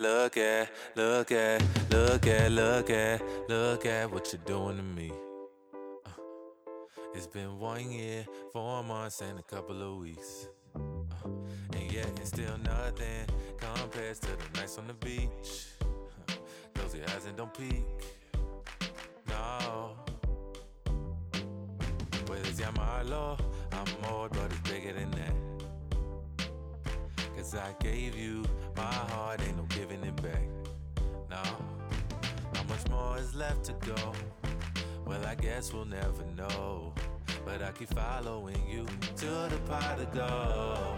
Look at, look at, look at, look at, look at what you're doing to me. Uh, it's been one year, four months, and a couple of weeks. Uh, and yet it's still nothing compares to the nights on the beach. Close your eyes and don't peek. No. Puedes llamarlo amor, but it's bigger than that. I gave you my heart, ain't no giving it back. No. How much more is left to go? Well, I guess we'll never know. But I keep following you to the pot to go.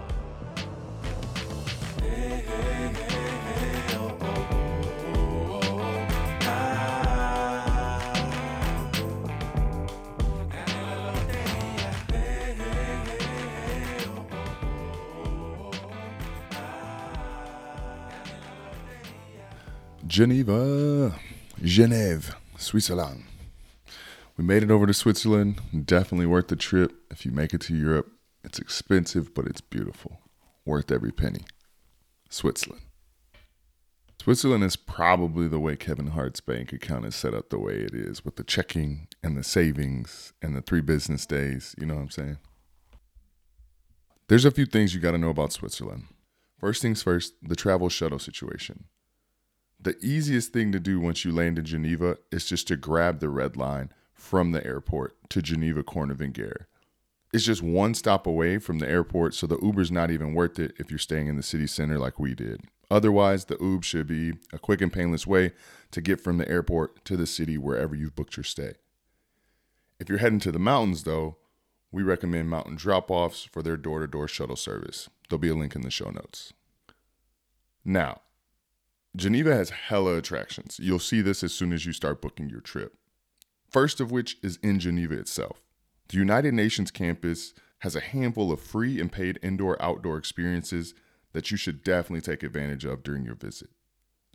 Hey, hey, hey, Geneva, Genève, Switzerland. We made it over to Switzerland. Definitely worth the trip. If you make it to Europe, it's expensive, but it's beautiful. Worth every penny. Switzerland. Switzerland is probably the way Kevin Hart's bank account is set up the way it is with the checking and the savings and the three business days. You know what I'm saying? There's a few things you got to know about Switzerland. First things first, the travel shuttle situation. The easiest thing to do once you land in Geneva is just to grab the red line from the airport to Geneva Cornevingere. It's just one stop away from the airport, so the Uber's not even worth it if you're staying in the city center like we did. Otherwise, the Uber should be a quick and painless way to get from the airport to the city wherever you've booked your stay. If you're heading to the mountains, though, we recommend mountain drop offs for their door to door shuttle service. There'll be a link in the show notes. Now, Geneva has hella attractions. You'll see this as soon as you start booking your trip. First of which is in Geneva itself. The United Nations campus has a handful of free and paid indoor outdoor experiences that you should definitely take advantage of during your visit.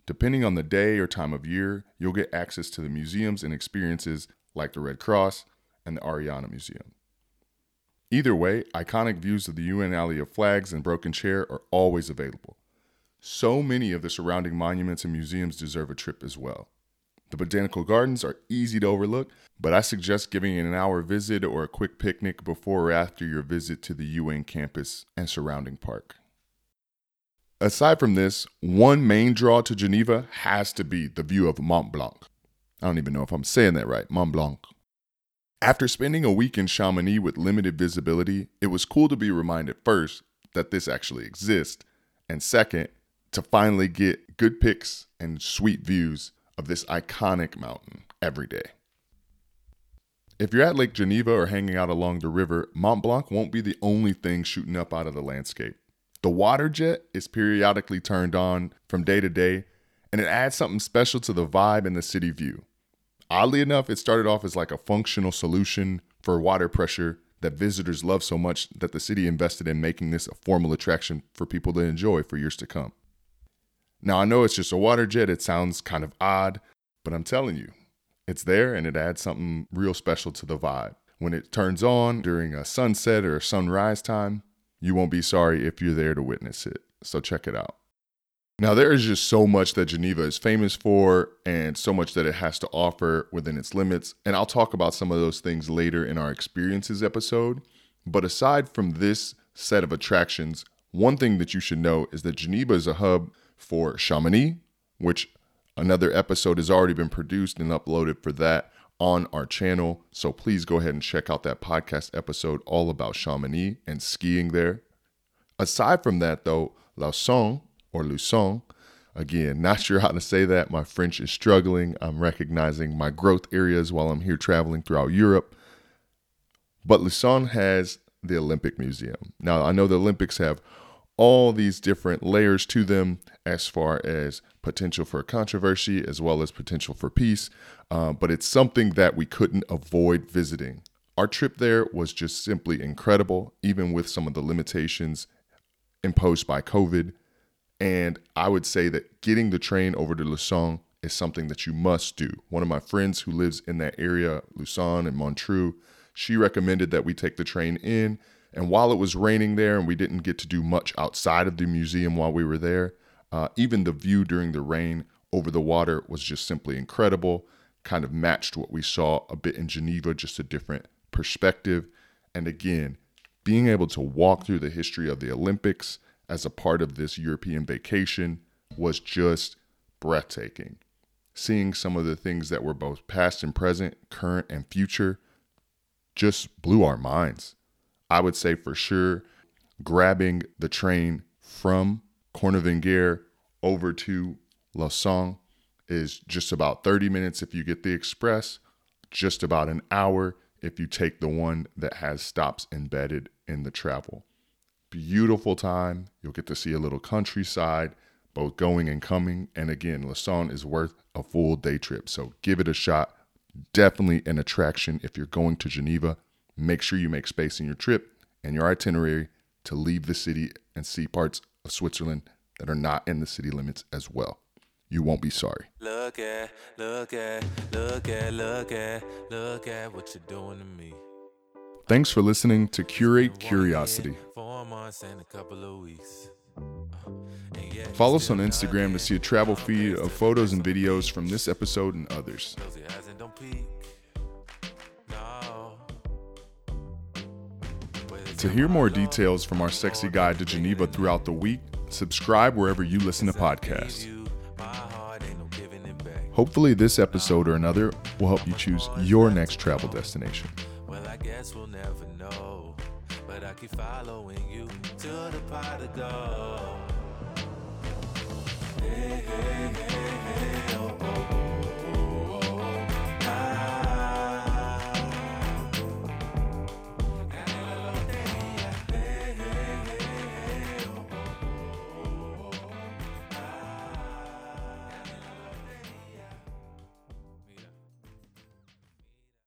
Depending on the day or time of year, you'll get access to the museums and experiences like the Red Cross and the Ariana Museum. Either way, iconic views of the UN Alley of Flags and Broken Chair are always available. So many of the surrounding monuments and museums deserve a trip as well. The botanical gardens are easy to overlook, but I suggest giving it an hour visit or a quick picnic before or after your visit to the UN campus and surrounding park. Aside from this, one main draw to Geneva has to be the view of Mont Blanc. I don't even know if I'm saying that right, Mont Blanc. After spending a week in Chamonix with limited visibility, it was cool to be reminded first that this actually exists, and second, to finally get good pics and sweet views of this iconic mountain every day. If you're at Lake Geneva or hanging out along the river, Mont Blanc won't be the only thing shooting up out of the landscape. The water jet is periodically turned on from day to day, and it adds something special to the vibe and the city view. Oddly enough, it started off as like a functional solution for water pressure that visitors love so much that the city invested in making this a formal attraction for people to enjoy for years to come. Now, I know it's just a water jet, it sounds kind of odd, but I'm telling you, it's there and it adds something real special to the vibe. When it turns on during a sunset or sunrise time, you won't be sorry if you're there to witness it. So check it out. Now, there is just so much that Geneva is famous for and so much that it has to offer within its limits. And I'll talk about some of those things later in our experiences episode. But aside from this set of attractions, one thing that you should know is that Geneva is a hub for Chamonix, which another episode has already been produced and uploaded for that on our channel. So please go ahead and check out that podcast episode all about Chamonix and skiing there. Aside from that, though, Lausanne or Luçon, again, not sure how to say that. My French is struggling. I'm recognizing my growth areas while I'm here traveling throughout Europe. But Lausanne has the Olympic Museum. Now, I know the Olympics have all these different layers to them as far as potential for controversy as well as potential for peace, uh, but it's something that we couldn't avoid visiting. Our trip there was just simply incredible, even with some of the limitations imposed by COVID. And I would say that getting the train over to Lausanne is something that you must do. One of my friends who lives in that area, Lausanne and Montreux, she recommended that we take the train in and while it was raining there and we didn't get to do much outside of the museum while we were there, Uh, even the view during the rain over the water was just simply incredible. Kind of matched what we saw a bit in Geneva, just a different perspective. And again, being able to walk through the history of the Olympics as a part of this European vacation was just breathtaking. Seeing some of the things that were both past and present, current and future, just blew our minds. I would say for sure, grabbing the train from Cornavingere over to Lausanne is just about 30 minutes if you get the express, just about an hour if you take the one that has stops embedded in the travel. Beautiful time. You'll get to see a little countryside, both going and coming. And again, Lausanne is worth a full day trip. So give it a shot. Definitely an attraction if you're going to Geneva. Make sure you make space in your trip and your itinerary to leave the city and see parts of Switzerland that are not in the city limits as well. You won't be sorry. Look at, look at, look at, look at, look at what you're doing to me. Thanks for listening to Curate Curiosity. Four months and a couple of weeks. Uh, Follow us on Instagram to see a travel feed of photos and videos from this episode and others. To hear more details from our sexy guide to Geneva throughout the week, subscribe wherever you listen to podcasts. Hopefully, this episode or another will help you choose your next travel destination. Well, I guess we'll never know, but I keep following you to the pot of gold. Hey, hey, hey, oh, oh.